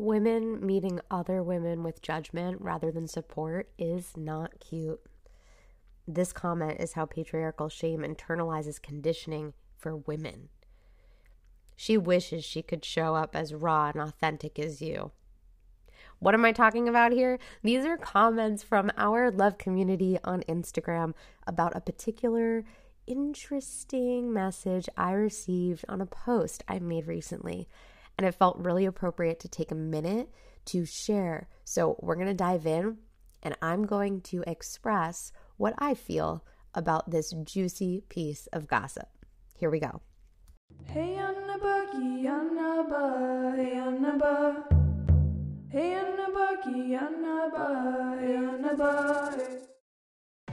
Women meeting other women with judgment rather than support is not cute. This comment is how patriarchal shame internalizes conditioning for women. She wishes she could show up as raw and authentic as you. What am I talking about here? These are comments from our love community on Instagram about a particular interesting message I received on a post I made recently. And it felt really appropriate to take a minute to share. So we're going to dive in and I'm going to express what I feel about this juicy piece of gossip. Here we go. Hey, Annaba, Annaba, hey, Annaba. Hey, Annaba, Annaba, hey, Annaba.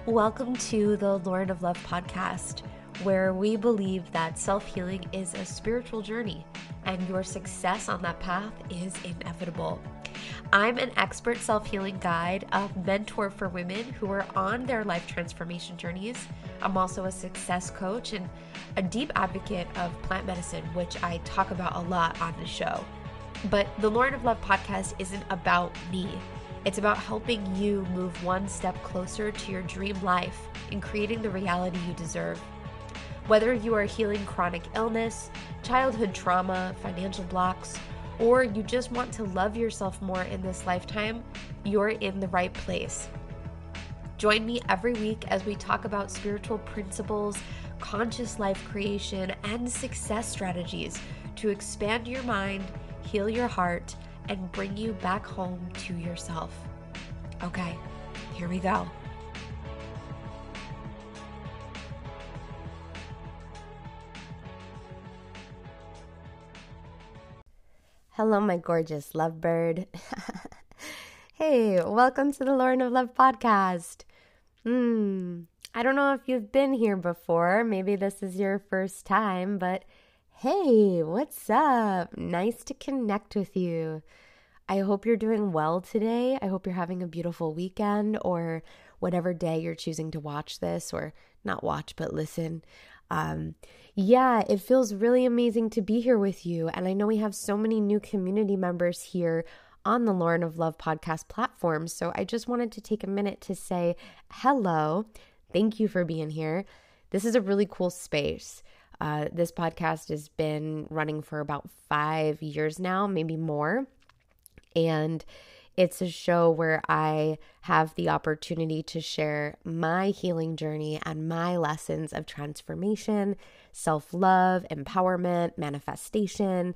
Welcome to the Lauren of Love podcast, where we believe that self healing is a spiritual journey and your success on that path is inevitable. I'm an expert self healing guide, a mentor for women who are on their life transformation journeys. I'm also a success coach and a deep advocate of plant medicine, which I talk about a lot on the show. But the Lauren of Love podcast isn't about me. It's about helping you move one step closer to your dream life and creating the reality you deserve. Whether you are healing chronic illness, childhood trauma, financial blocks, or you just want to love yourself more in this lifetime, you're in the right place. Join me every week as we talk about spiritual principles, conscious life creation, and success strategies to expand your mind, heal your heart, and bring you back home to yourself. Okay, here we go. Hello, my gorgeous lovebird. hey, welcome to the Lauren of Love podcast. Hmm, I don't know if you've been here before. Maybe this is your first time, but Hey, what's up? Nice to connect with you. I hope you're doing well today. I hope you're having a beautiful weekend or whatever day you're choosing to watch this, or not watch, but listen. Um, yeah, it feels really amazing to be here with you. And I know we have so many new community members here on the Lauren of Love podcast platform. So I just wanted to take a minute to say hello. Thank you for being here. This is a really cool space. Uh, this podcast has been running for about five years now, maybe more. And it's a show where I have the opportunity to share my healing journey and my lessons of transformation, self love, empowerment, manifestation.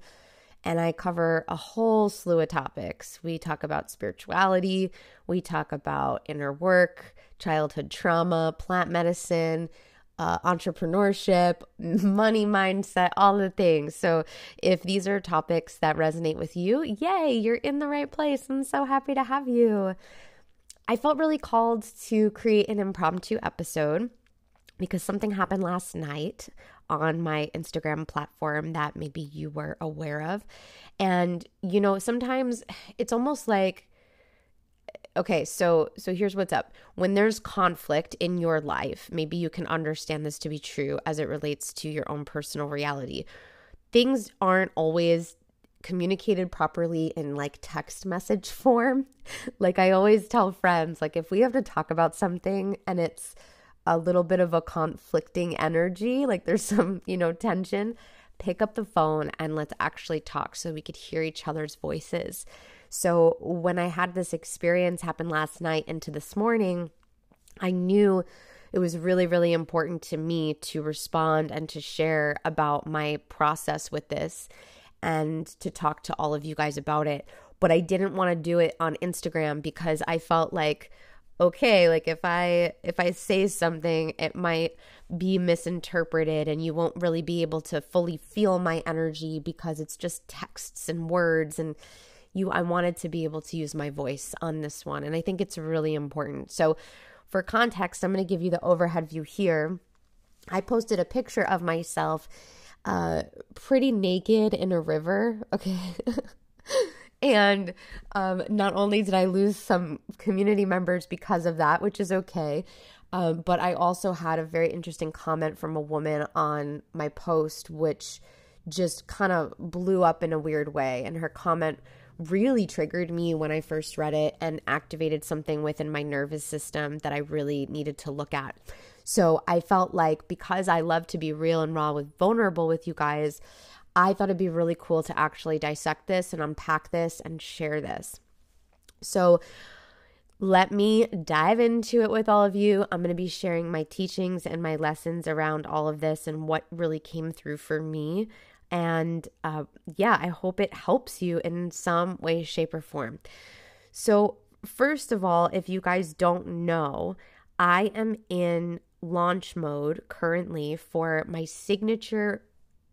And I cover a whole slew of topics. We talk about spirituality, we talk about inner work, childhood trauma, plant medicine uh, entrepreneurship, money mindset, all the things. So, if these are topics that resonate with you, yay, you're in the right place. I'm so happy to have you. I felt really called to create an impromptu episode because something happened last night on my Instagram platform that maybe you were aware of. And, you know, sometimes it's almost like okay, so so here's what's up. When there's conflict in your life, maybe you can understand this to be true as it relates to your own personal reality. Things aren't always communicated properly in like text message form. like I always tell friends, like if we have to talk about something and it's a little bit of a conflicting energy, like there's some, you know, tension, pick up the phone and let's actually talk so we could hear each other's voices. So when I had this experience happen last night into this morning, I knew it was really, really important to me to respond and to share about my process with this and to talk to all of you guys about it. But I didn't want to do it on Instagram because I felt like, okay like if i if i say something it might be misinterpreted and you won't really be able to fully feel my energy because it's just texts and words and you I wanted to be able to use my voice on this one and I think it's really important. So for context, I'm going to give you the overhead view here. I posted a picture of myself uh pretty naked in a river, okay? and um, not only did I lose some community members because of that, which is okay, um, but I also had a very interesting comment from a woman on my post, which just kind of blew up in a weird way. And her comment really triggered me when I first read it and activated something within my nervous system that I really needed to look at. So I felt like because I love to be real and raw with vulnerable with you guys, I thought it'd be really cool to actually dissect this and unpack this and share this. So let me dive into it with all of you. I'm going to be sharing my teachings and my lessons around all of this and what really came through for me. And uh, yeah, I hope it helps you in some way, shape, or form. So, first of all, if you guys don't know, I am in launch mode currently for my signature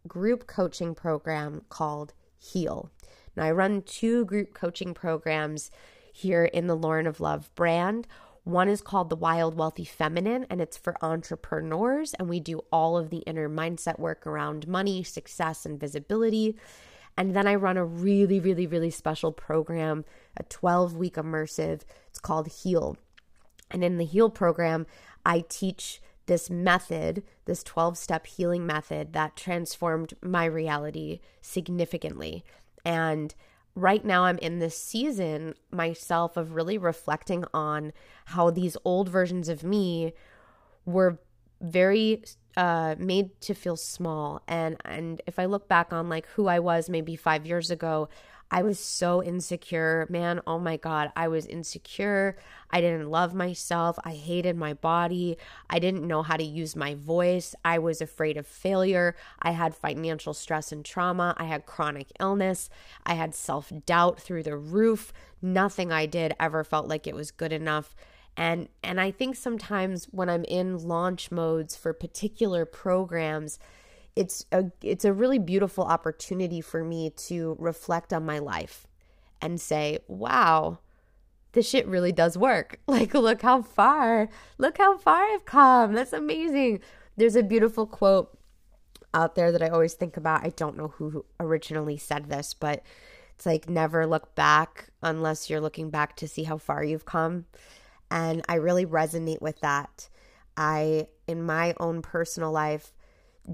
group coaching program called Heal. Now, I run two group coaching programs here in the Lauren of Love brand. One is called the Wild Wealthy Feminine, and it's for entrepreneurs. And we do all of the inner mindset work around money, success, and visibility. And then I run a really, really, really special program, a 12 week immersive. It's called Heal. And in the Heal program, I teach this method, this 12 step healing method that transformed my reality significantly. And right now I'm in this season myself of really reflecting on how these old versions of me were very uh, made to feel small. And and if I look back on like who I was maybe 5 years ago I was so insecure, man. Oh my God. I was insecure. I didn't love myself. I hated my body. I didn't know how to use my voice. I was afraid of failure. I had financial stress and trauma. I had chronic illness. I had self doubt through the roof. Nothing I did ever felt like it was good enough. And, and I think sometimes when I'm in launch modes for particular programs, it's a it's a really beautiful opportunity for me to reflect on my life and say, "Wow, this shit really does work. Like look how far. Look how far I've come. That's amazing." There's a beautiful quote out there that I always think about. I don't know who originally said this, but it's like never look back unless you're looking back to see how far you've come. And I really resonate with that. I, in my own personal life,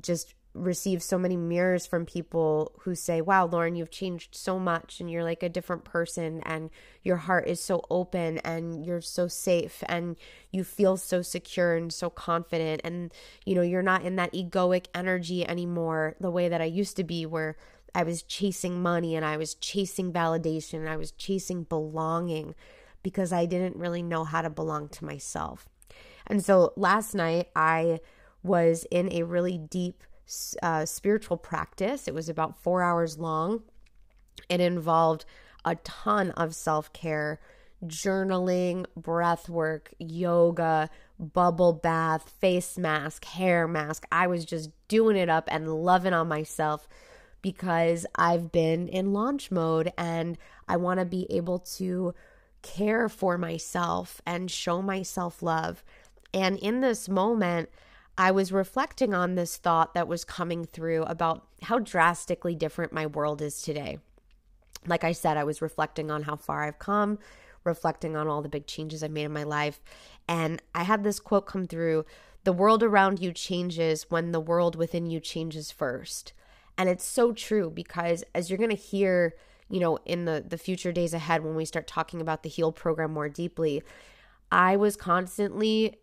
just receive so many mirrors from people who say, Wow, Lauren, you've changed so much and you're like a different person and your heart is so open and you're so safe and you feel so secure and so confident. And, you know, you're not in that egoic energy anymore the way that I used to be, where I was chasing money and I was chasing validation and I was chasing belonging because I didn't really know how to belong to myself. And so last night I was in a really deep uh, spiritual practice. It was about four hours long. It involved a ton of self care, journaling, breath work, yoga, bubble bath, face mask, hair mask. I was just doing it up and loving on myself because I've been in launch mode and I want to be able to care for myself and show myself love. And in this moment, I was reflecting on this thought that was coming through about how drastically different my world is today. Like I said, I was reflecting on how far I've come, reflecting on all the big changes I've made in my life. And I had this quote come through The world around you changes when the world within you changes first. And it's so true because as you're going to hear, you know, in the, the future days ahead when we start talking about the HEAL program more deeply, I was constantly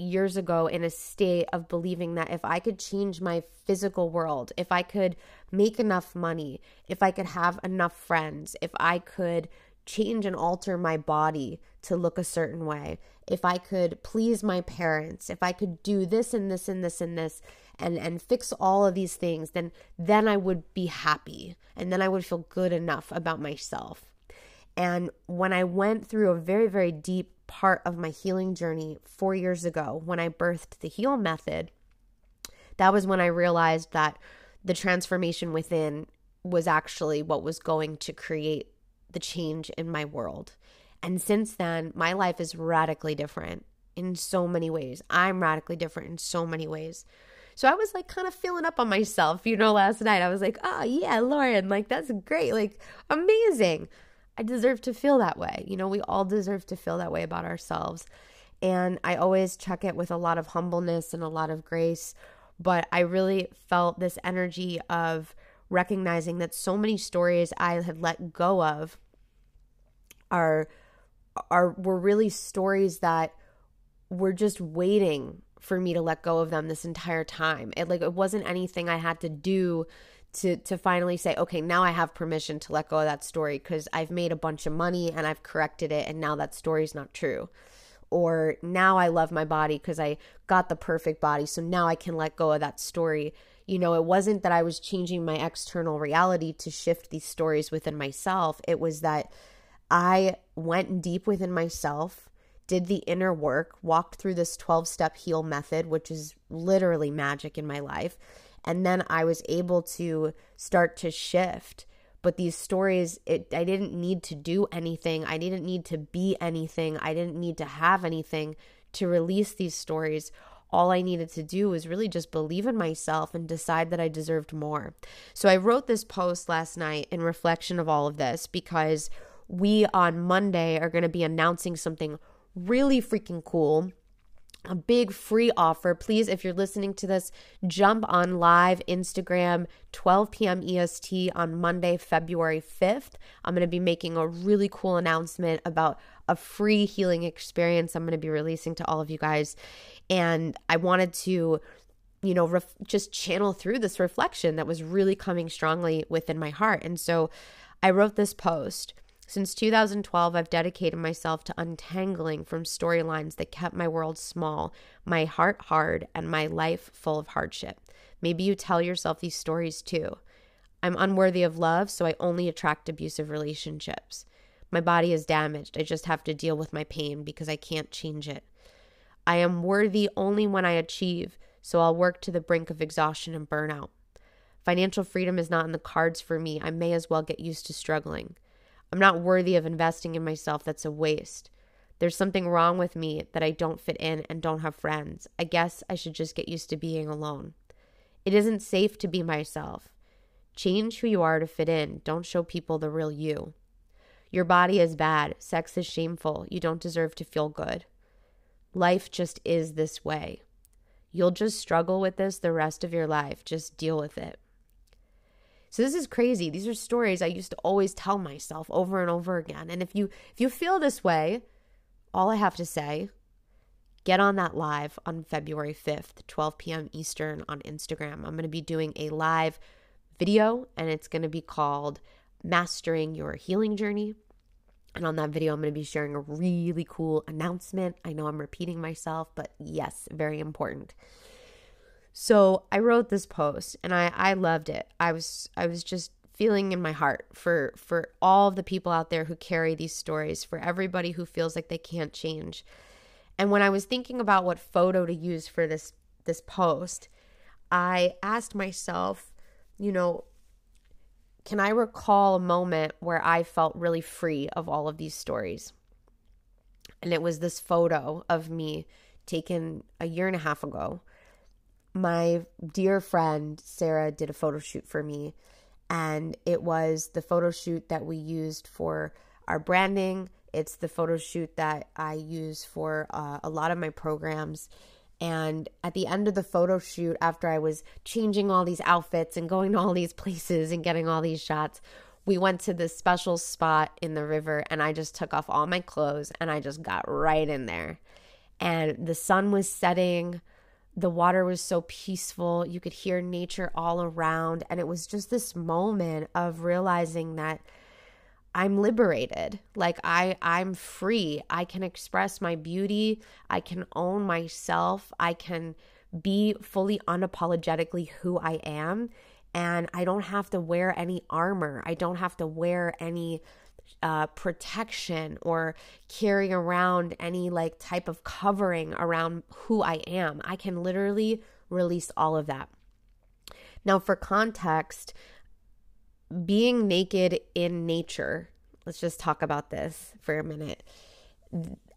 years ago in a state of believing that if I could change my physical world, if I could make enough money, if I could have enough friends, if I could change and alter my body to look a certain way, if I could please my parents, if I could do this and this and this and this and and fix all of these things, then then I would be happy and then I would feel good enough about myself. And when I went through a very very deep part of my healing journey four years ago when I birthed the Heal method, that was when I realized that the transformation within was actually what was going to create the change in my world. And since then, my life is radically different in so many ways. I'm radically different in so many ways. So I was like kind of feeling up on myself, you know, last night. I was like, oh, yeah, Lauren, like that's great, like amazing. I deserve to feel that way. You know, we all deserve to feel that way about ourselves. And I always check it with a lot of humbleness and a lot of grace. But I really felt this energy of recognizing that so many stories I had let go of are are were really stories that were just waiting for me to let go of them this entire time. It like it wasn't anything I had to do to to finally say, okay, now I have permission to let go of that story because I've made a bunch of money and I've corrected it and now that story's not true. Or now I love my body because I got the perfect body, so now I can let go of that story. You know, it wasn't that I was changing my external reality to shift these stories within myself. It was that I went deep within myself did the inner work, walked through this 12 step heal method, which is literally magic in my life. And then I was able to start to shift. But these stories, it, I didn't need to do anything. I didn't need to be anything. I didn't need to have anything to release these stories. All I needed to do was really just believe in myself and decide that I deserved more. So I wrote this post last night in reflection of all of this because we on Monday are going to be announcing something really freaking cool a big free offer. Please, if you're listening to this, jump on live Instagram, 12 p.m. EST on Monday, February 5th. I'm going to be making a really cool announcement about a free healing experience I'm going to be releasing to all of you guys. And I wanted to, you know, ref- just channel through this reflection that was really coming strongly within my heart. And so I wrote this post. Since 2012, I've dedicated myself to untangling from storylines that kept my world small, my heart hard, and my life full of hardship. Maybe you tell yourself these stories too. I'm unworthy of love, so I only attract abusive relationships. My body is damaged. I just have to deal with my pain because I can't change it. I am worthy only when I achieve, so I'll work to the brink of exhaustion and burnout. Financial freedom is not in the cards for me. I may as well get used to struggling. I'm not worthy of investing in myself. That's a waste. There's something wrong with me that I don't fit in and don't have friends. I guess I should just get used to being alone. It isn't safe to be myself. Change who you are to fit in. Don't show people the real you. Your body is bad. Sex is shameful. You don't deserve to feel good. Life just is this way. You'll just struggle with this the rest of your life. Just deal with it. So this is crazy. These are stories I used to always tell myself over and over again. And if you if you feel this way, all I have to say, get on that live on February 5th, 12 p.m. Eastern on Instagram. I'm going to be doing a live video and it's going to be called Mastering Your Healing Journey. And on that video, I'm going to be sharing a really cool announcement. I know I'm repeating myself, but yes, very important. So I wrote this post and I, I loved it. I was I was just feeling in my heart for for all of the people out there who carry these stories, for everybody who feels like they can't change. And when I was thinking about what photo to use for this this post, I asked myself, you know, can I recall a moment where I felt really free of all of these stories? And it was this photo of me taken a year and a half ago my dear friend Sarah did a photo shoot for me, and it was the photo shoot that we used for our branding. It's the photo shoot that I use for uh, a lot of my programs. And at the end of the photo shoot, after I was changing all these outfits and going to all these places and getting all these shots, we went to this special spot in the river and I just took off all my clothes and I just got right in there. And the sun was setting the water was so peaceful. You could hear nature all around. And it was just this moment of realizing that I'm liberated. Like I I'm free. I can express my beauty. I can own myself. I can be fully unapologetically who I am and I don't have to wear any armor. I don't have to wear any uh, protection or carrying around any like type of covering around who I am. I can literally release all of that. Now, for context, being naked in nature, let's just talk about this for a minute.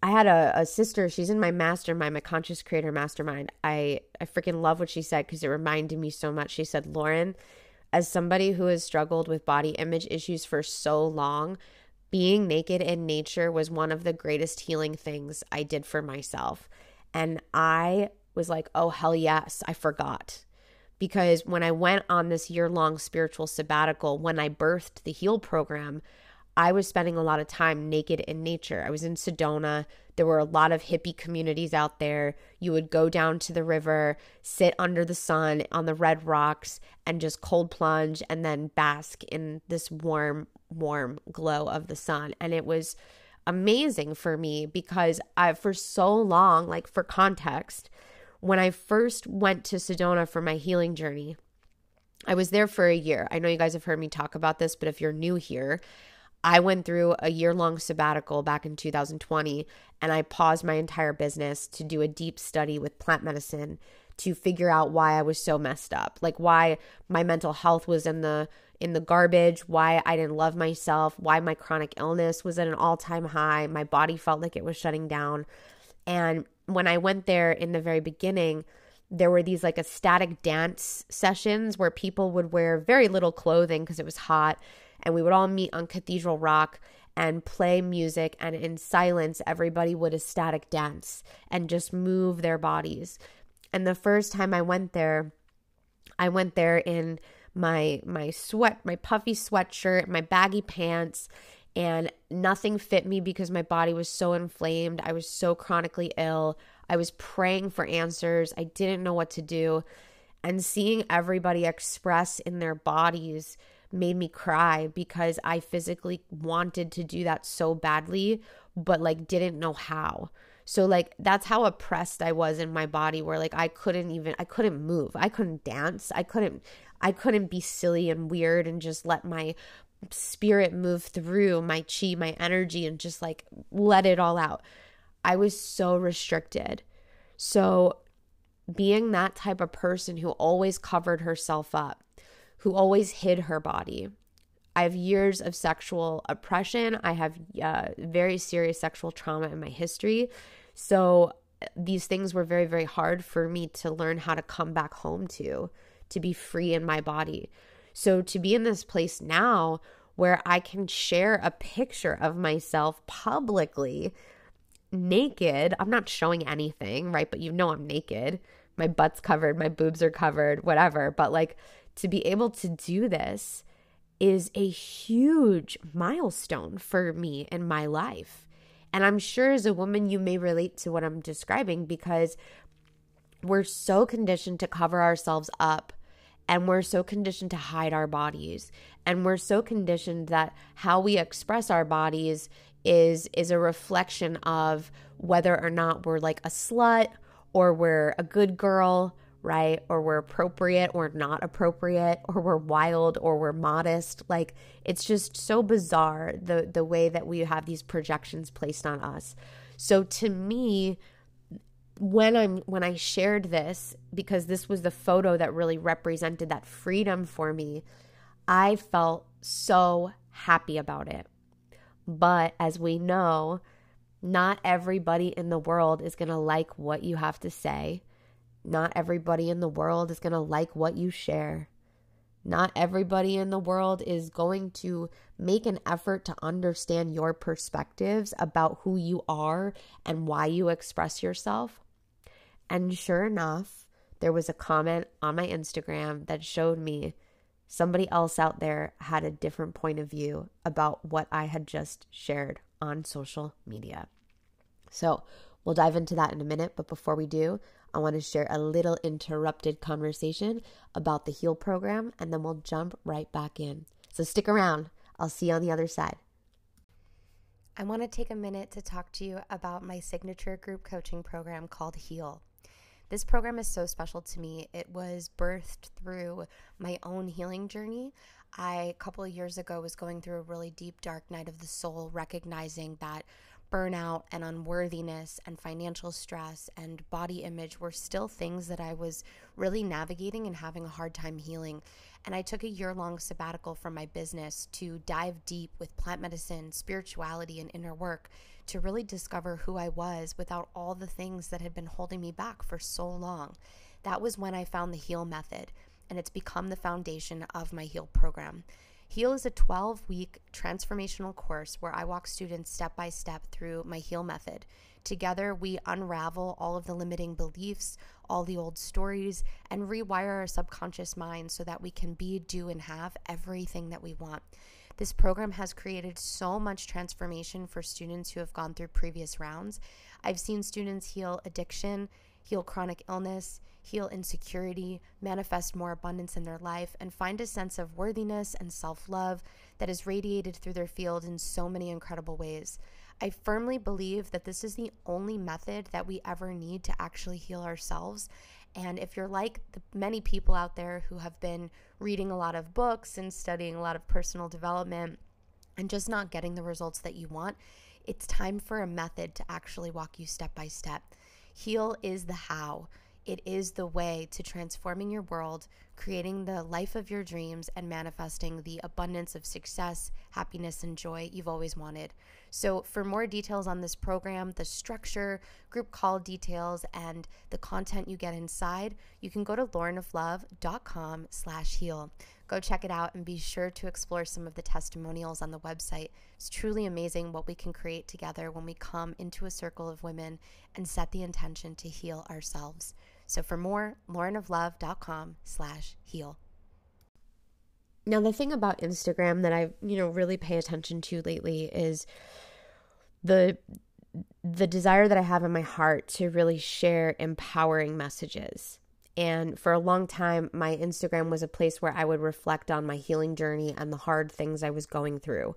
I had a, a sister, she's in my mastermind, my conscious creator mastermind. I, I freaking love what she said because it reminded me so much. She said, Lauren, as somebody who has struggled with body image issues for so long, being naked in nature was one of the greatest healing things I did for myself. And I was like, oh, hell yes, I forgot. because when I went on this year long spiritual sabbatical, when I birthed the Heal program, I was spending a lot of time naked in nature. I was in Sedona. There were a lot of hippie communities out there. You would go down to the river, sit under the sun on the red rocks, and just cold plunge and then bask in this warm, warm glow of the sun. And it was amazing for me because I, for so long, like for context, when I first went to Sedona for my healing journey, I was there for a year. I know you guys have heard me talk about this, but if you're new here, I went through a year long sabbatical back in 2020 and I paused my entire business to do a deep study with plant medicine to figure out why I was so messed up. Like why my mental health was in the in the garbage, why I didn't love myself, why my chronic illness was at an all-time high, my body felt like it was shutting down. And when I went there in the very beginning, there were these like ecstatic dance sessions where people would wear very little clothing because it was hot and we would all meet on Cathedral Rock and play music and in silence everybody would ecstatic dance and just move their bodies. And the first time I went there, I went there in my my sweat, my puffy sweatshirt, my baggy pants, and nothing fit me because my body was so inflamed. I was so chronically ill. I was praying for answers. I didn't know what to do. And seeing everybody express in their bodies made me cry because I physically wanted to do that so badly, but like didn't know how. So like that's how oppressed I was in my body where like I couldn't even I couldn't move. I couldn't dance. I couldn't I couldn't be silly and weird and just let my spirit move through my chi, my energy and just like let it all out. I was so restricted. So being that type of person who always covered herself up who always hid her body. I have years of sexual oppression. I have uh, very serious sexual trauma in my history. So these things were very, very hard for me to learn how to come back home to, to be free in my body. So to be in this place now where I can share a picture of myself publicly naked, I'm not showing anything, right? But you know I'm naked. My butt's covered, my boobs are covered, whatever. But like to be able to do this is a huge milestone for me in my life. And I'm sure as a woman, you may relate to what I'm describing because we're so conditioned to cover ourselves up and we're so conditioned to hide our bodies and we're so conditioned that how we express our bodies is is a reflection of whether or not we're like a slut or we're a good girl right? Or we're appropriate or not appropriate, or we're wild or we're modest. Like it's just so bizarre the the way that we have these projections placed on us. So to me, when I'm when I shared this because this was the photo that really represented that freedom for me, I felt so happy about it. But as we know, not everybody in the world is going to like what you have to say not everybody in the world is going to like what you share. Not everybody in the world is going to make an effort to understand your perspectives about who you are and why you express yourself. And sure enough, there was a comment on my Instagram that showed me somebody else out there had a different point of view about what I had just shared on social media. So, we'll dive into that in a minute, but before we do, I want to share a little interrupted conversation about the HEAL program, and then we'll jump right back in. So stick around. I'll see you on the other side. I want to take a minute to talk to you about my signature group coaching program called HEAL. This program is so special to me. It was birthed through my own healing journey. I, a couple of years ago, was going through a really deep, dark night of the soul, recognizing that burnout and unworthiness and financial stress and body image were still things that I was really navigating and having a hard time healing. And I took a year long sabbatical from my business to dive deep with plant medicine, spirituality, and inner work to really discover who I was without all the things that had been holding me back for so long. That was when I found the HEAL method, and it's become the foundation of my HEAL program. Heal is a 12 week transformational course where I walk students step by step through my Heal method Together, we unravel all of the limiting beliefs, all the old stories, and rewire our subconscious mind so that we can be, do, and have everything that we want. This program has created so much transformation for students who have gone through previous rounds. I've seen students heal addiction, heal chronic illness, heal insecurity, manifest more abundance in their life, and find a sense of worthiness and self love that is radiated through their field in so many incredible ways. I firmly believe that this is the only method that we ever need to actually heal ourselves. And if you're like the many people out there who have been reading a lot of books and studying a lot of personal development and just not getting the results that you want, it's time for a method to actually walk you step by step. Heal is the how. It is the way to transforming your world, creating the life of your dreams, and manifesting the abundance of success, happiness, and joy you've always wanted. So, for more details on this program, the structure, group call details, and the content you get inside, you can go to laurenoflove.com slash heal. Go check it out and be sure to explore some of the testimonials on the website. It's truly amazing what we can create together when we come into a circle of women and set the intention to heal ourselves. So for more, laurenoflove.com slash heal. Now, the thing about Instagram that I, you know, really pay attention to lately is the the desire that I have in my heart to really share empowering messages. And for a long time, my Instagram was a place where I would reflect on my healing journey and the hard things I was going through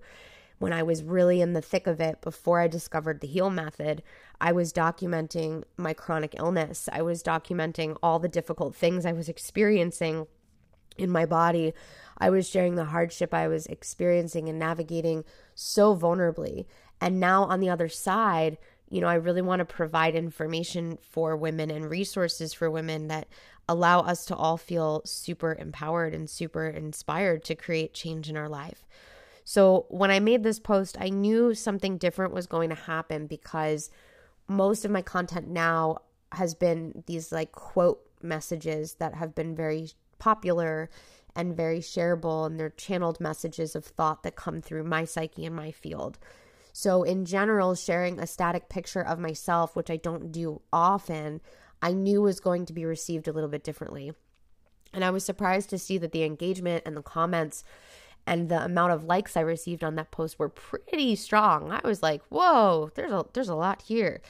when I was really in the thick of it before I discovered the heal method, I was documenting my chronic illness. I was documenting all the difficult things I was experiencing in my body. I was sharing the hardship I was experiencing and navigating so vulnerably. And now on the other side, you know, I really want to provide information for women and resources for women that allow us to all feel super empowered and super inspired to create change in our life. So when I made this post, I knew something different was going to happen because most of my content now has been these like quote messages that have been very popular and very shareable, and they're channeled messages of thought that come through my psyche and my field. So, in general, sharing a static picture of myself, which I don't do often, I knew was going to be received a little bit differently. And I was surprised to see that the engagement and the comments and the amount of likes I received on that post were pretty strong. I was like, "Whoa, there's a there's a lot here."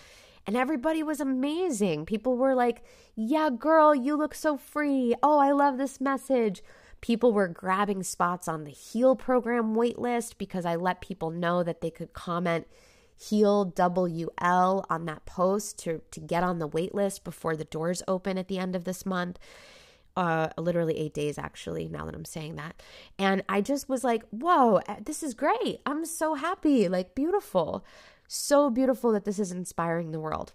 And everybody was amazing. People were like, "Yeah, girl, you look so free. Oh, I love this message." People were grabbing spots on the Heal program waitlist because I let people know that they could comment Heal WL on that post to, to get on the waitlist before the doors open at the end of this month uh, literally eight days actually, now that I'm saying that. And I just was like, whoa, eh, this is great. I'm so happy, like, beautiful. So beautiful that this is inspiring the world.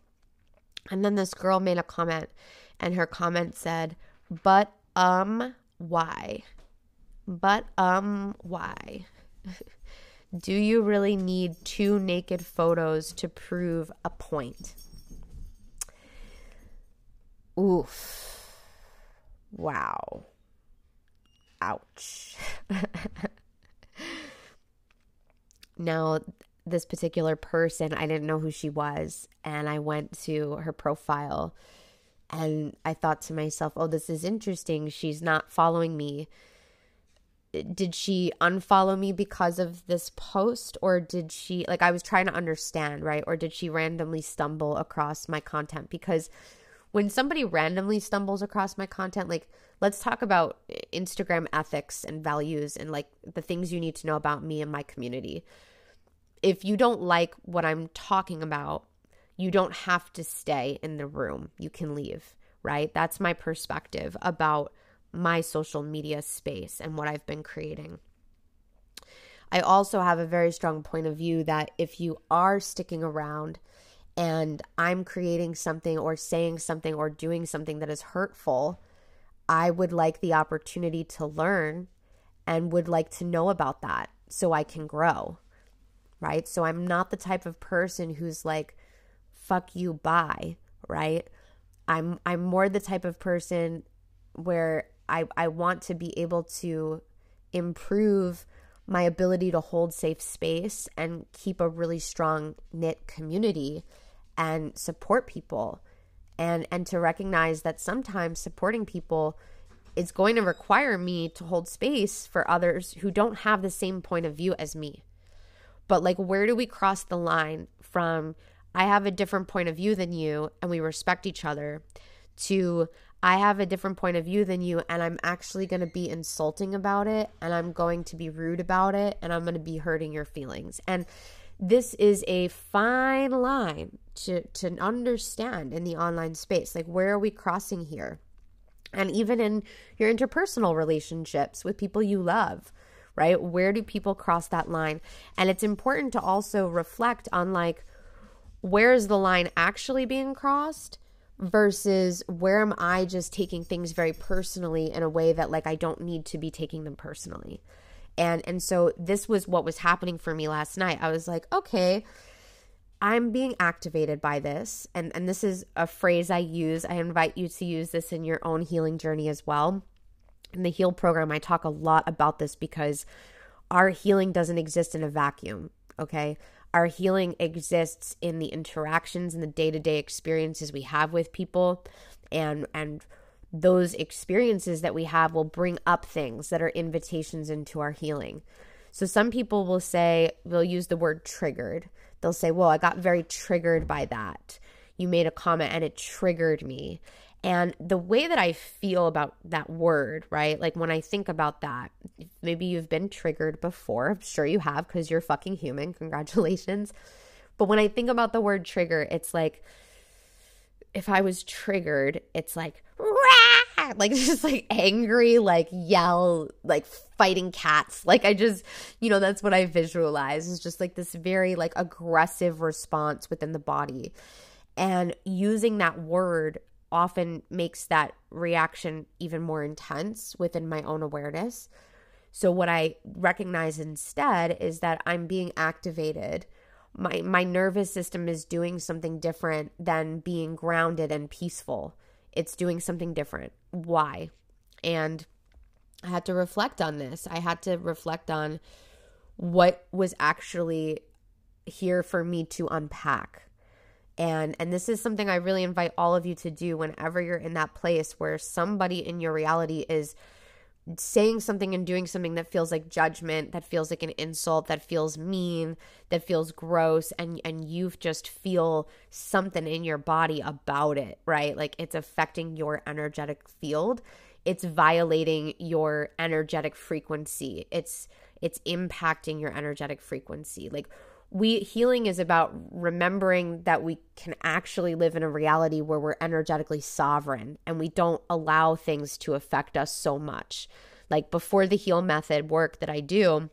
And then this girl made a comment, and her comment said, but, um, why? But, um, why? Do you really need two naked photos to prove a point? Oof Wow. Ouch. now, this particular person, I didn't know who she was. And I went to her profile and I thought to myself, oh, this is interesting. She's not following me. Did she unfollow me because of this post? Or did she, like, I was trying to understand, right? Or did she randomly stumble across my content? Because when somebody randomly stumbles across my content, like let's talk about eh, Instagram ethics and values and like the things you need to know about me and my community. If you don't like what I'm talking about, you don't have to stay in the room. You can leave, right? That's my perspective about my social media space and what I've been creating. I also have a very strong point of view that if you are sticking around and I'm creating something or saying something or doing something that is hurtful, I would like the opportunity to learn and would like to know about that so I can grow. Right? So I'm not the type of person who's like fuck you bye, right? I'm I'm more the type of person where I I want to be able to improve my ability to hold safe space and keep a really strong knit community and support people and and to recognize that sometimes supporting people is going to require me to hold space for others who don't have the same point of view as me. But like where do we cross the line from I have a different point of view than you and we respect each other to I have a different point of view than you and I'm actually going to be insulting about it and I'm going to be rude about it and I'm going to be hurting your feelings. And this is a fine line to to understand in the online space. Like where are we crossing here? And even in your interpersonal relationships with people you love, right? Where do people cross that line? And it's important to also reflect on like where is the line actually being crossed versus where am I just taking things very personally in a way that like I don't need to be taking them personally. And and so this was what was happening for me last night. I was like, okay, I'm being activated by this. And and this is a phrase I use. I invite you to use this in your own healing journey as well. In the heal program, I talk a lot about this because our healing doesn't exist in a vacuum, okay? Our healing exists in the interactions and the day-to-day experiences we have with people and and those experiences that we have will bring up things that are invitations into our healing. So some people will say, they'll use the word triggered. They'll say, Well, I got very triggered by that. You made a comment and it triggered me. And the way that I feel about that word, right? Like when I think about that, maybe you've been triggered before. I'm sure you have because you're fucking human. Congratulations. But when I think about the word trigger, it's like if I was triggered, it's like, Rah! like just like angry, like yell, like fighting cats. Like I just, you know, that's what I visualize is just like this very like aggressive response within the body. And using that word often makes that reaction even more intense within my own awareness. So, what I recognize instead is that I'm being activated. My, my nervous system is doing something different than being grounded and peaceful. It's doing something different. Why? And I had to reflect on this. I had to reflect on what was actually here for me to unpack and and this is something i really invite all of you to do whenever you're in that place where somebody in your reality is saying something and doing something that feels like judgment that feels like an insult that feels mean that feels gross and and you just feel something in your body about it right? Like it's affecting your energetic field. It's violating your energetic frequency. It's it's impacting your energetic frequency. Like we healing is about remembering that we can actually live in a reality where we're energetically sovereign and we don't allow things to affect us so much. Like before the heal method work that I do,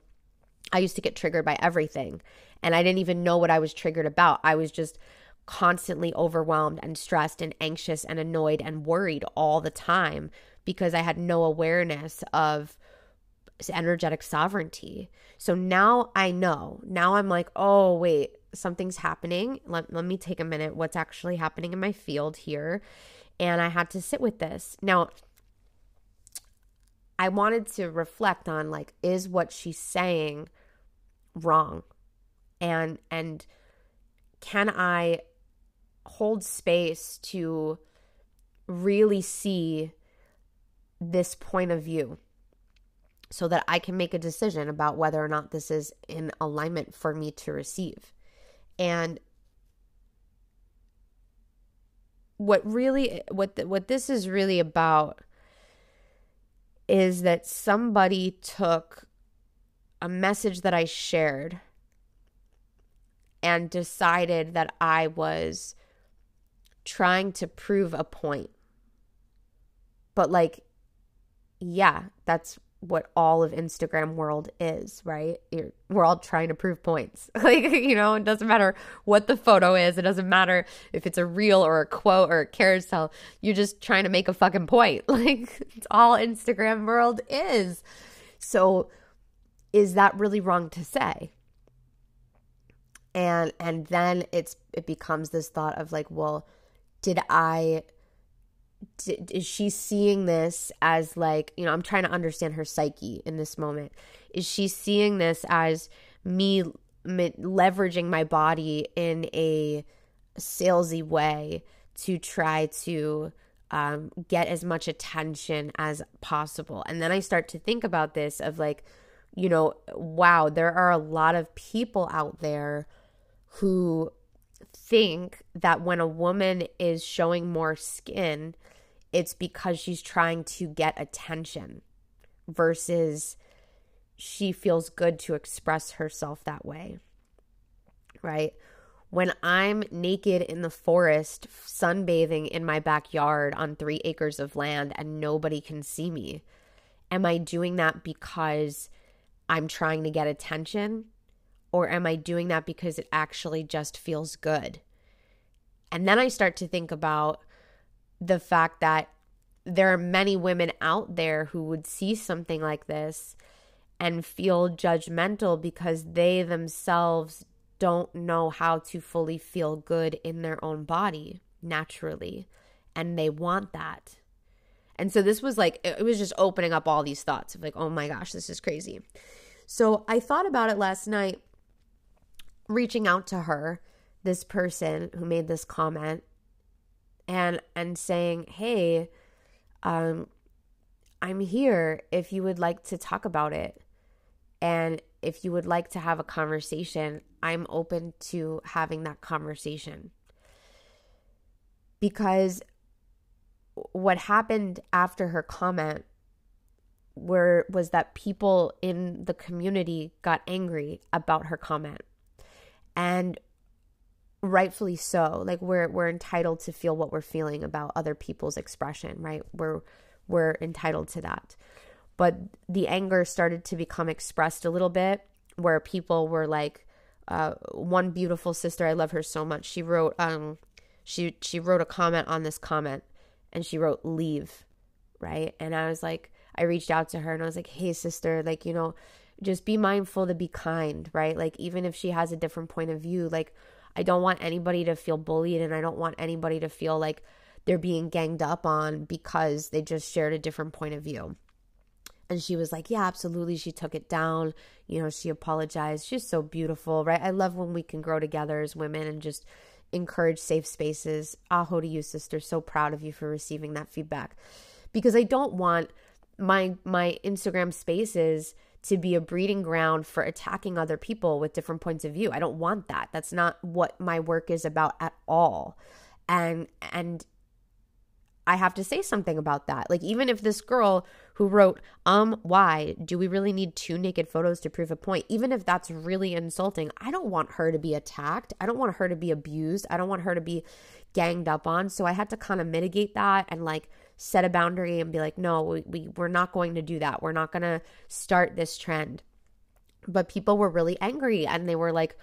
I used to get triggered by everything and I didn't even know what I was triggered about. I was just constantly overwhelmed and stressed and anxious and annoyed and worried all the time because I had no awareness of energetic sovereignty. So now I know. Now I'm like, oh, wait, something's happening. Let, let me take a minute. What's actually happening in my field here? And I had to sit with this. Now, I wanted to reflect on like, is what she's saying wrong? And, and, can I hold space to really see this point of view? So that I can make a decision about whether or not this is in alignment for me to receive. And what really what the, what this is really about is that somebody took a message that I shared and decided that I was trying to prove a point. But like yeah, that's what all of Instagram world is, right? You're, we're all trying to prove points. like, you know, it doesn't matter what the photo is. It doesn't matter if it's a reel or a quote or a carousel. You're just trying to make a fucking point. Like, it's all Instagram world is. So, is that really wrong to say? And and then it's it becomes this thought of like, well, did I is she seeing this as like you know i'm trying to understand her psyche in this moment is she seeing this as me leveraging my body in a salesy way to try to um, get as much attention as possible. And then I start to think about this of like, you know, wow, there are a lot of people out there who think that when a woman is showing more skin, it's because she's trying to get attention versus she feels good to express herself that way. Right? When I'm naked in the forest, sunbathing in my backyard on three acres of land and nobody can see me, am I doing that because I'm trying to get attention? Or am I doing that because it actually just feels good? And then I start to think about the fact that there are many women out there who would see something like this and feel judgmental because they themselves don't know how to fully feel good in their own body naturally. And they want that. And so this was like, it was just opening up all these thoughts of like, oh my gosh, this is crazy. So I thought about it last night, reaching out to her, this person who made this comment, and and saying, hey, um, I'm here if you would like to talk about it. And if you would like to have a conversation, I'm open to having that conversation. Because what happened after her comment were was that people in the community got angry about her comment. And rightfully so. Like we're we're entitled to feel what we're feeling about other people's expression, right? We're we're entitled to that. But the anger started to become expressed a little bit where people were like uh, one beautiful sister, I love her so much. She wrote um she she wrote a comment on this comment and she wrote leave, right? And I was like I reached out to her and I was like, "Hey sister, like, you know, just be mindful to be kind, right? Like even if she has a different point of view, like I don't want anybody to feel bullied and I don't want anybody to feel like they're being ganged up on because they just shared a different point of view. And she was like, Yeah, absolutely. She took it down. You know, she apologized. She's so beautiful, right? I love when we can grow together as women and just encourage safe spaces. Aho to you, sister. So proud of you for receiving that feedback. Because I don't want my my Instagram spaces to be a breeding ground for attacking other people with different points of view. I don't want that. That's not what my work is about at all. And and I have to say something about that. Like even if this girl who wrote, "Um, why do we really need two naked photos to prove a point?" Even if that's really insulting, I don't want her to be attacked. I don't want her to be abused. I don't want her to be ganged up on. So I had to kind of mitigate that and like set a boundary and be like, no, we, we we're not going to do that. We're not going to start this trend. But people were really angry and they were like,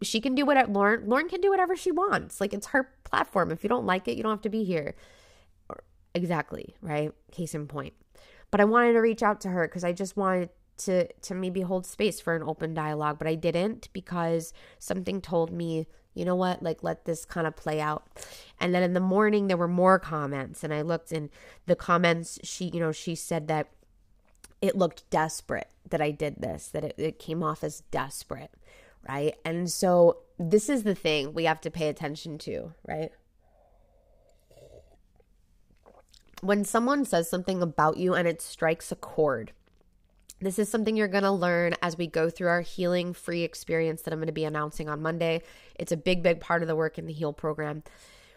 she can do what Lauren Lauren can do whatever she wants. Like it's her platform. If you don't like it, you don't have to be here. Exactly, right? Case in point. But I wanted to reach out to her because I just wanted to to maybe hold space for an open dialogue, but I didn't because something told me you know what, like let this kind of play out. And then in the morning, there were more comments, and I looked in the comments. She, you know, she said that it looked desperate that I did this, that it, it came off as desperate, right? And so this is the thing we have to pay attention to, right? When someone says something about you and it strikes a chord, this is something you're going to learn as we go through our healing free experience that I'm going to be announcing on Monday. It's a big, big part of the work in the Heal program.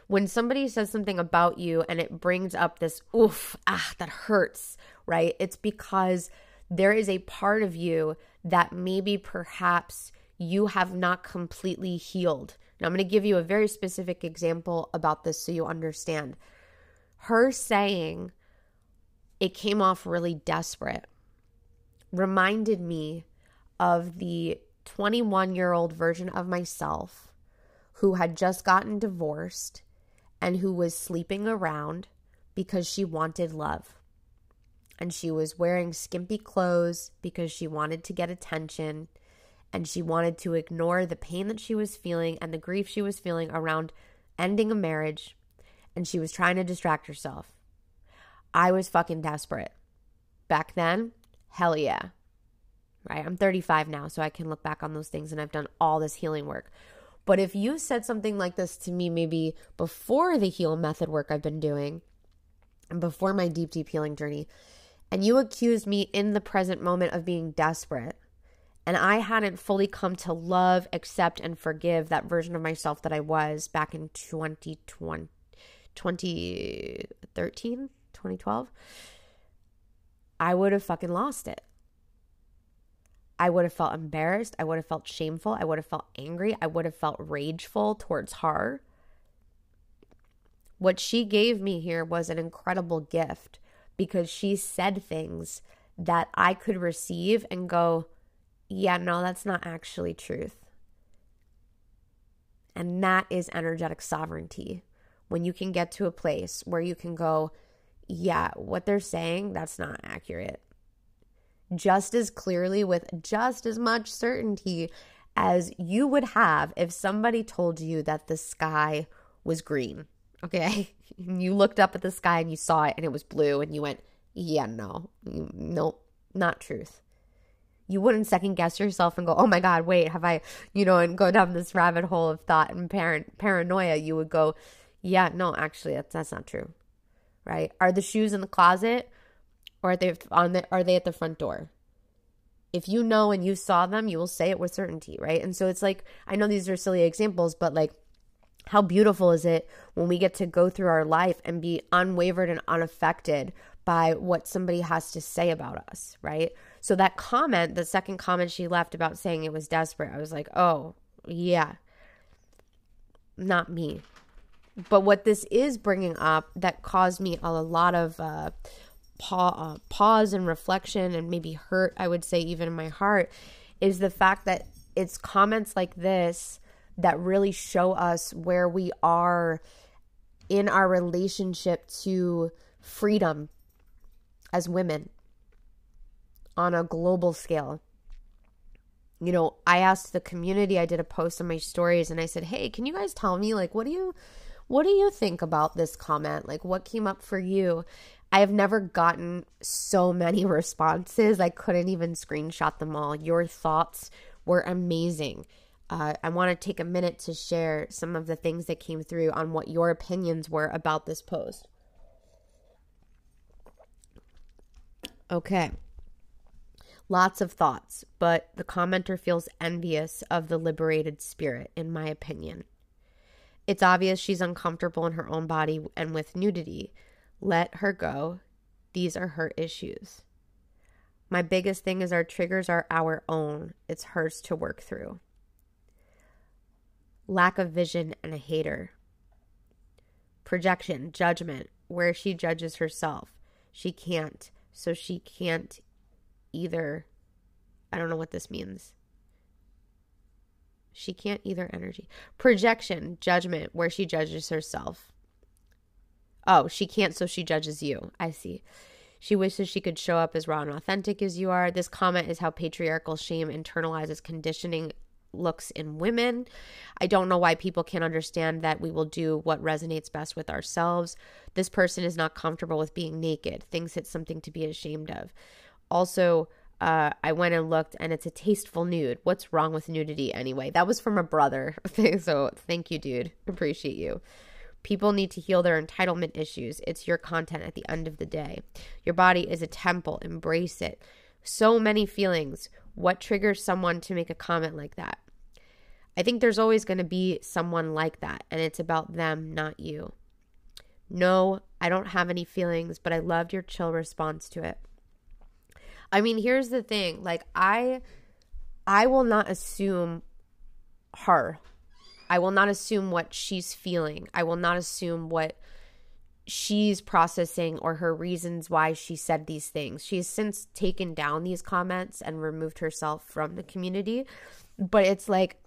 When somebody says something about you and it brings up this, oof, ah, that hurts, right? It's because there is a part of you that maybe perhaps you have not completely healed. Now, I'm going to give you a very specific example about this so you understand. Her saying it came off really desperate reminded me of the 21 year old version of myself who had just gotten divorced and who was sleeping around because she wanted love. And she was wearing skimpy clothes because she wanted to get attention and she wanted to ignore the pain that she was feeling and the grief she was feeling around ending a marriage. And she was trying to distract herself. I was fucking desperate. Back then, hell yeah. Right? I'm 35 now, so I can look back on those things and I've done all this healing work. But if you said something like this to me maybe before the heal method work I've been doing and before my deep, deep healing journey, and you accused me in the present moment of being desperate, and I hadn't fully come to love, accept, and forgive that version of myself that I was back in 2020, 2013, 2012, I would have fucking lost it. I would have felt embarrassed. I would have felt shameful. I would have felt angry. I would have felt rageful towards her. What she gave me here was an incredible gift because she said things that I could receive and go, yeah, no, that's not actually truth. And that is energetic sovereignty. When you can get to a place where you can go, yeah, what they're saying, that's not accurate just as clearly with just as much certainty as you would have if somebody told you that the sky was green. Okay. you looked up at the sky and you saw it and it was blue and you went, yeah, no, no, not truth. You wouldn't second guess yourself and go, oh my God, wait, have I, you know, and go down this rabbit hole of thought and parent paranoia. You would go, yeah, no, actually, that's, that's not true. Right? Are the shoes in the closet? or are they on the are they at the front door? If you know and you saw them, you will say it with certainty, right? And so it's like I know these are silly examples, but like how beautiful is it when we get to go through our life and be unwavered and unaffected by what somebody has to say about us, right? So that comment, the second comment she left about saying it was desperate, I was like, "Oh, yeah. Not me." But what this is bringing up that caused me a lot of uh, pa- uh, pause and reflection and maybe hurt, I would say, even in my heart, is the fact that it's comments like this that really show us where we are in our relationship to freedom as women on a global scale. You know, I asked the community, I did a post on my stories and I said, "Hey, can you guys tell me like what do you what do you think about this comment? Like what came up for you?" I have never gotten so many responses. I couldn't even screenshot them all. Your thoughts were amazing. Uh, I want to take a minute to share some of the things that came through on what your opinions were about this post. Okay. Lots of thoughts, but the commenter feels envious of the liberated spirit, in my opinion. It's obvious she's uncomfortable in her own body and with nudity. Let her go. These are her issues. My biggest thing is our triggers are our own, it's hers to work through. Lack of vision and a hater. Projection, judgment, where she judges herself. She can't, so she can't either. I don't know what this means. She can't either energy. Projection, judgment, where she judges herself. Oh, she can't, so she judges you. I see. She wishes she could show up as raw and authentic as you are. This comment is how patriarchal shame internalizes conditioning looks in women. I don't know why people can't understand that we will do what resonates best with ourselves. This person is not comfortable with being naked, thinks it's something to be ashamed of. Also, uh, I went and looked and it's a tasteful nude. What's wrong with nudity anyway? That was from a brother. so thank you, dude. Appreciate you. People need to heal their entitlement issues. It's your content at the end of the day. Your body is a temple. Embrace it. So many feelings. What triggers someone to make a comment like that? I think there's always going to be someone like that, and it's about them, not you. No, I don't have any feelings, but I loved your chill response to it. I mean, here's the thing. Like I I will not assume her I will not assume what she's feeling. I will not assume what she's processing or her reasons why she said these things. She has since taken down these comments and removed herself from the community. But it's like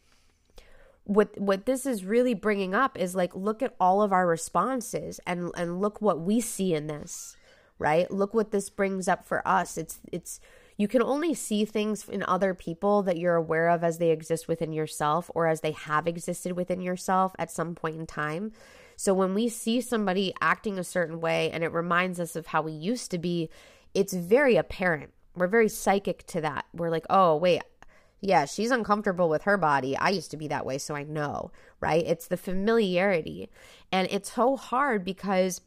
what what this is really bringing up is like look at all of our responses and and look what we see in this, right? Look what this brings up for us. It's it's you can only see things in other people that you're aware of as they exist within yourself or as they have existed within yourself at some point in time. So when we see somebody acting a certain way and it reminds us of how we used to be, it's very apparent. We're very psychic to that. We're like, oh, wait, Yeah, she's uncomfortable with her body. I used to be that way, so I know, right? It's the familiarity. And it's so hard because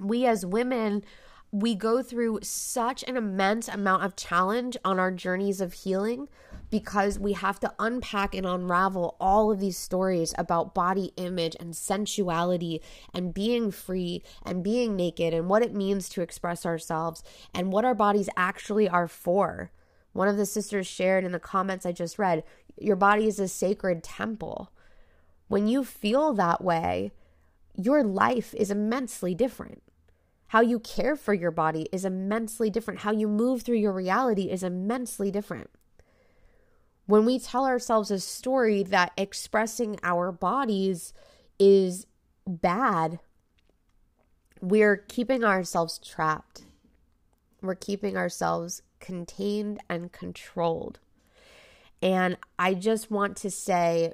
we as women, we go through such an immense amount of challenge on our journeys of healing because we have to unpack and unravel all of these stories about body image and sensuality and being free and being naked and what it means to express ourselves and what our bodies actually are for. One of the sisters shared in the comments I just read your body is a sacred temple. When you feel that way, your life is immensely different. How you care for your body is immensely different. How you move through your reality is immensely different. When we tell ourselves a story that expressing our bodies is bad, we're keeping ourselves trapped. We're keeping ourselves contained and controlled. And I just want to say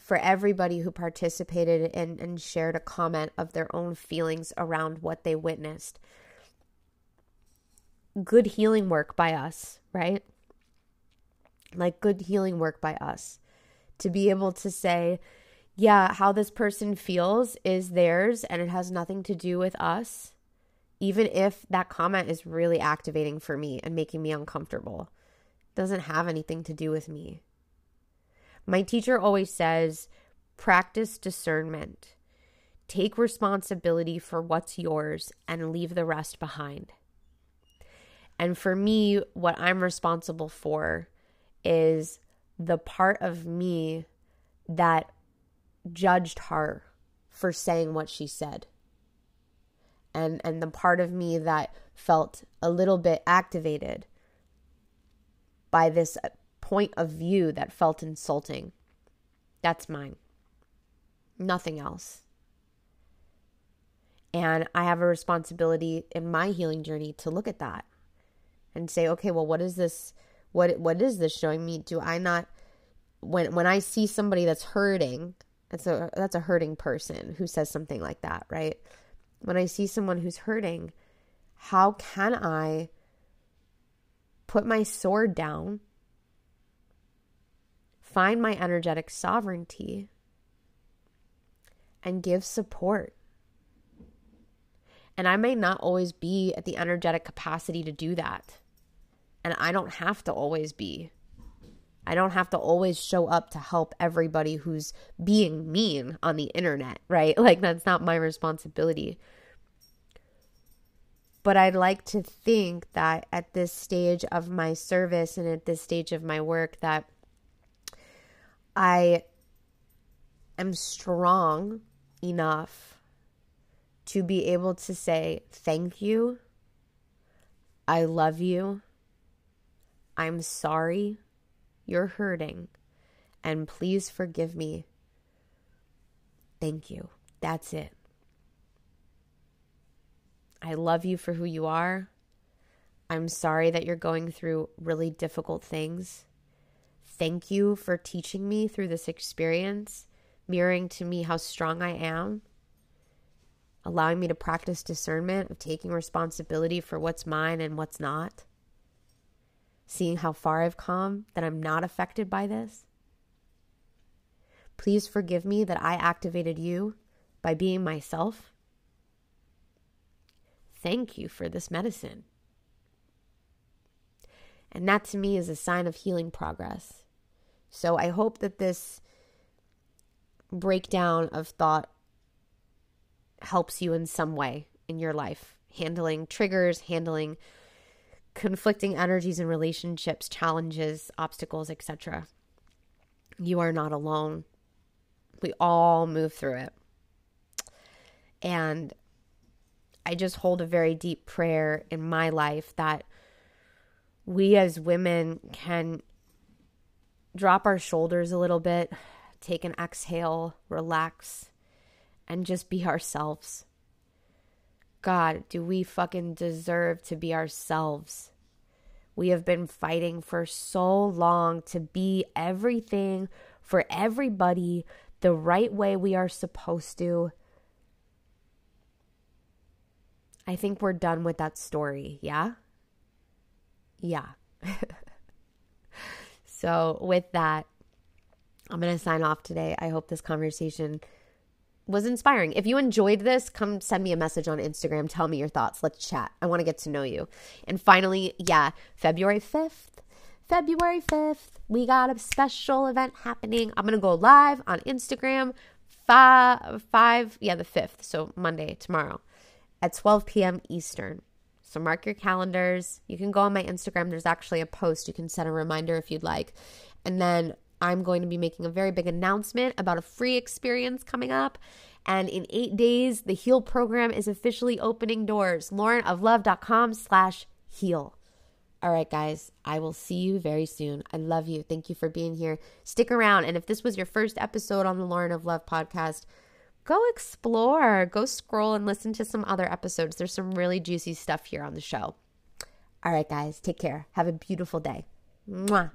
for everybody who participated and, and shared a comment of their own feelings around what they witnessed. Good healing work by us, right? like good healing work by us to be able to say, yeah, how this person feels is theirs and it has nothing to do with us, even if that comment is really activating for me and making me uncomfortable. Doesn't have anything to do with me. My teacher always says, practice discernment. Take responsibility for what's yours and leave the rest behind. And for me, what I'm responsible for is the part of me that judged her for saying what she said. And and the part of me that felt a little bit activated by this point of view that felt insulting. That's mine. Nothing else. And I have a responsibility in my healing journey to look at that and say, okay, well, what is this? what what is this showing me? Do I not when when I see somebody that's hurting, that's a that's a hurting person who says something like that, right? When I see someone who's hurting, how can I put my sword down, find my energetic sovereignty, and give support? And I may not always be at the energetic capacity to do that. And I don't have to always be. I don't have to always show up to help everybody who's being mean on the internet, right? Like, that's not my responsibility. But I'd like to think that at this stage of my service and at this stage of my work, that I am strong enough to be able to say, Thank you. I love you. I'm sorry you're hurting, and please forgive me. Thank you. That's it. I love you for who you are. I'm sorry that you're going through really difficult things. Thank you for teaching me through this experience, mirroring to me how strong I am, allowing me to practice discernment of taking responsibility for what's mine and what's not seeing how far I've come, that I'm not affected by this. Please forgive me that I activated you by being myself. Thank you for this medicine. And that to me is a sign of healing progress. So I hope that this breakdown of thought helps you in some way in your life, handling triggers, handling conflicting energies in relationships, challenges, obstacles, etc. You are not alone. We all move through it. And I just hold a very deep prayer in my life that we as women can drop our shoulders a little bit, take an exhale, relax, and just be ourselves. God, do we fucking deserve to be ourselves? We have been fighting for so long to be everything for everybody the right way we are supposed to. I think we're done with that story. Yeah? Yeah. So, with that, I'm going to sign off today. I hope this conversation was inspiring. If you enjoyed this, come send me a message on Instagram. Tell me your thoughts. Let's chat. I want to get to know you. And finally, yeah, February 5th. February 5th, we got a special event happening. I'm going to go live on Instagram five, five, yeah, the 5th. So Monday, tomorrow at 12 p.m. Eastern. So mark your calendars. You can go on my Instagram. There's actually a post. You can set a reminder if you'd like. And then I'm going to be making a very big announcement about a free experience coming up. And in eight days, the Heal program is officially opening doors. LaurenofLove.com slash heal. All right, guys, I will see you very soon. I love you. Thank you for being here. Stick around. And if this was your first episode on the Lauren of Love podcast, go explore, go scroll and listen to some other episodes. There's some really juicy stuff here on the show. All right, guys, take care. Have a beautiful day. Mwah.